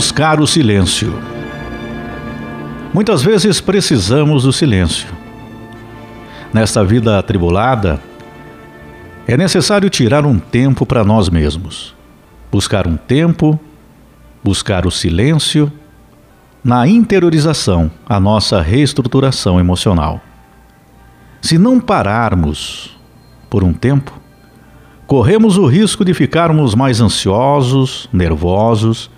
buscar o silêncio. Muitas vezes precisamos do silêncio. Nesta vida atribulada, é necessário tirar um tempo para nós mesmos. Buscar um tempo, buscar o silêncio na interiorização, a nossa reestruturação emocional. Se não pararmos por um tempo, corremos o risco de ficarmos mais ansiosos, nervosos,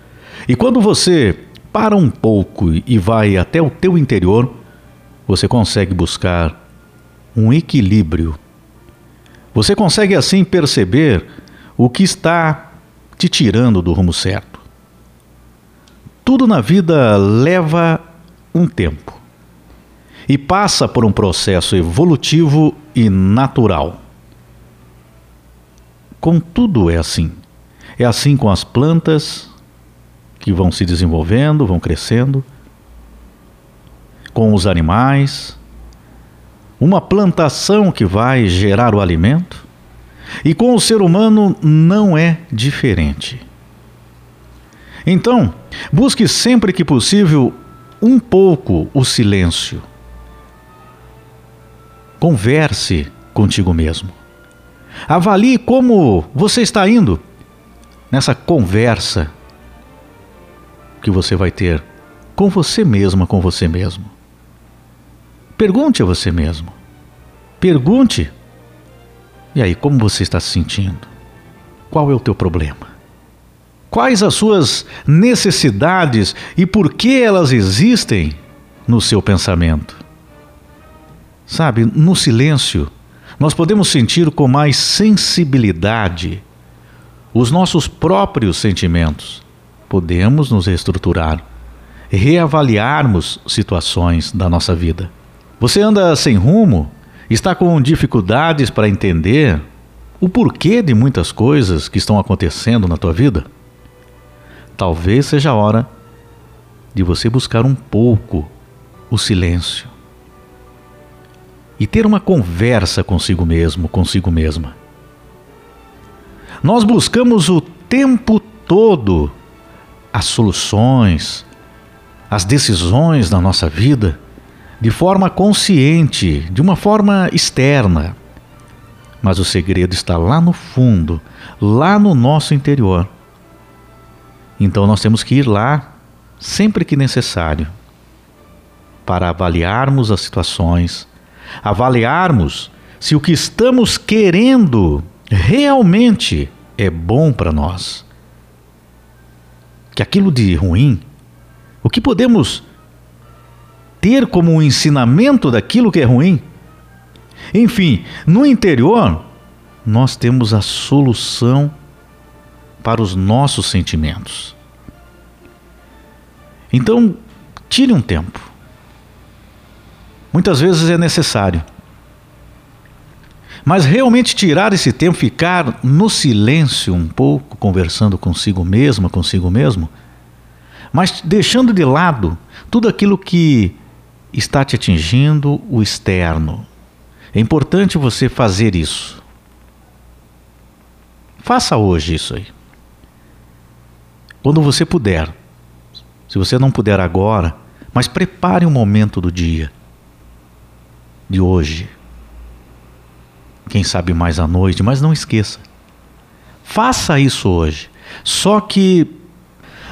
e quando você para um pouco e vai até o teu interior, você consegue buscar um equilíbrio. Você consegue assim perceber o que está te tirando do rumo certo. Tudo na vida leva um tempo e passa por um processo evolutivo e natural. Com tudo é assim. É assim com as plantas que vão se desenvolvendo, vão crescendo, com os animais, uma plantação que vai gerar o alimento, e com o ser humano não é diferente. Então, busque sempre que possível um pouco o silêncio. Converse contigo mesmo. Avalie como você está indo nessa conversa que você vai ter com você mesma, com você mesmo. Pergunte a você mesmo. Pergunte. E aí, como você está se sentindo? Qual é o teu problema? Quais as suas necessidades e por que elas existem no seu pensamento? Sabe, no silêncio, nós podemos sentir com mais sensibilidade os nossos próprios sentimentos. Podemos nos reestruturar, reavaliarmos situações da nossa vida. Você anda sem rumo? Está com dificuldades para entender o porquê de muitas coisas que estão acontecendo na tua vida? Talvez seja a hora de você buscar um pouco o silêncio e ter uma conversa consigo mesmo, consigo mesma. Nós buscamos o tempo todo as soluções, as decisões na nossa vida de forma consciente, de uma forma externa. Mas o segredo está lá no fundo, lá no nosso interior. Então nós temos que ir lá sempre que necessário para avaliarmos as situações, avaliarmos se o que estamos querendo realmente é bom para nós. Que aquilo de ruim, o que podemos ter como um ensinamento daquilo que é ruim. Enfim, no interior, nós temos a solução para os nossos sentimentos. Então, tire um tempo. Muitas vezes é necessário. Mas realmente tirar esse tempo, ficar no silêncio um pouco, conversando consigo mesma, consigo mesmo, mas deixando de lado tudo aquilo que está te atingindo o externo. É importante você fazer isso. Faça hoje isso aí. Quando você puder. Se você não puder agora, mas prepare um momento do dia, de hoje. Quem sabe mais à noite, mas não esqueça. Faça isso hoje. Só que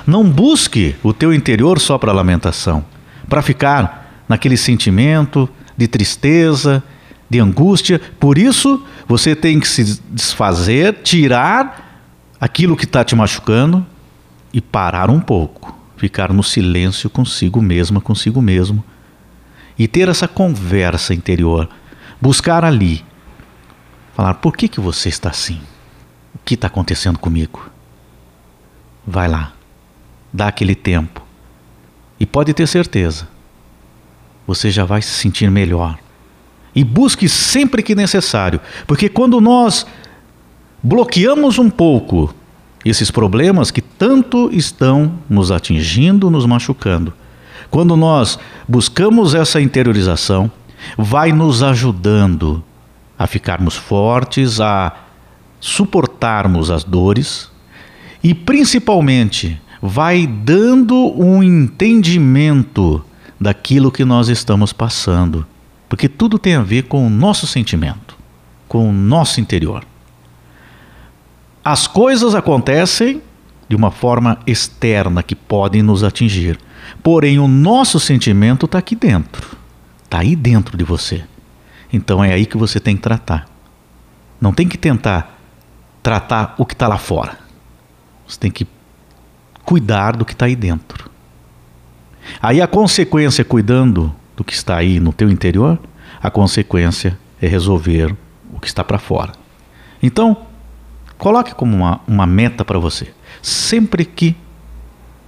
não busque o teu interior só para lamentação, para ficar naquele sentimento de tristeza, de angústia. Por isso, você tem que se desfazer, tirar aquilo que está te machucando e parar um pouco, ficar no silêncio consigo mesma, consigo mesmo e ter essa conversa interior, buscar ali, falar por que que você está assim, o que está acontecendo comigo. Vai lá, dá aquele tempo e pode ter certeza você já vai se sentir melhor. E busque sempre que necessário, porque quando nós bloqueamos um pouco esses problemas que tanto estão nos atingindo, nos machucando, quando nós buscamos essa interiorização, vai nos ajudando a ficarmos fortes, a suportarmos as dores e principalmente vai dando um entendimento daquilo que nós estamos passando, porque tudo tem a ver com o nosso sentimento, com o nosso interior. As coisas acontecem de uma forma externa que podem nos atingir, porém o nosso sentimento está aqui dentro, está aí dentro de você. Então é aí que você tem que tratar. Não tem que tentar tratar o que está lá fora. Você tem que cuidar do que está aí dentro. Aí a consequência, cuidando do que está aí no teu interior, a consequência é resolver o que está para fora. Então, coloque como uma, uma meta para você. Sempre que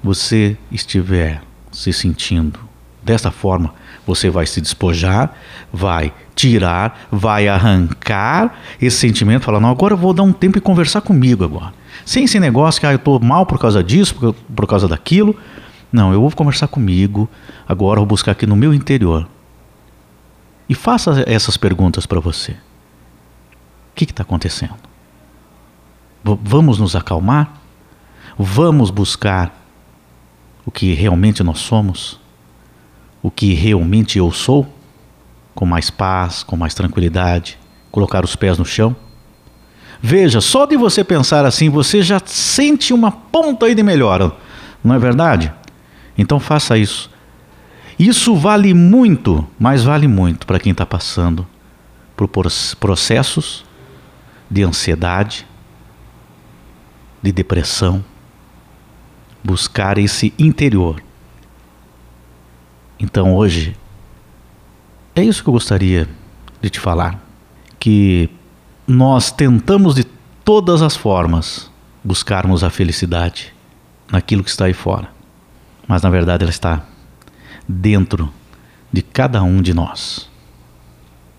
você estiver se sentindo dessa forma, você vai se despojar, vai tirar, vai arrancar esse sentimento, falar, não, agora eu vou dar um tempo e conversar comigo agora. Sem esse negócio que ah, eu estou mal por causa disso, por, causa daquilo. Não, eu vou conversar comigo, agora vou buscar aqui no meu interior. E faça essas perguntas para você. O que está acontecendo? V vamos nos acalmar? Vamos buscar o que realmente nós somos? O que realmente eu sou? Com mais paz, com mais tranquilidade, colocar os pés no chão? Veja, só de você pensar assim, você já sente uma ponta aí de melhora, não é verdade? Então faça isso. Isso vale muito, mas vale muito para quem está passando por processos de ansiedade, de depressão. Buscar esse interior. Então hoje, é isso que eu gostaria de te falar. Que nós tentamos de todas as formas buscarmos a felicidade naquilo que está aí fora mas na verdade ela está dentro de cada um de nós.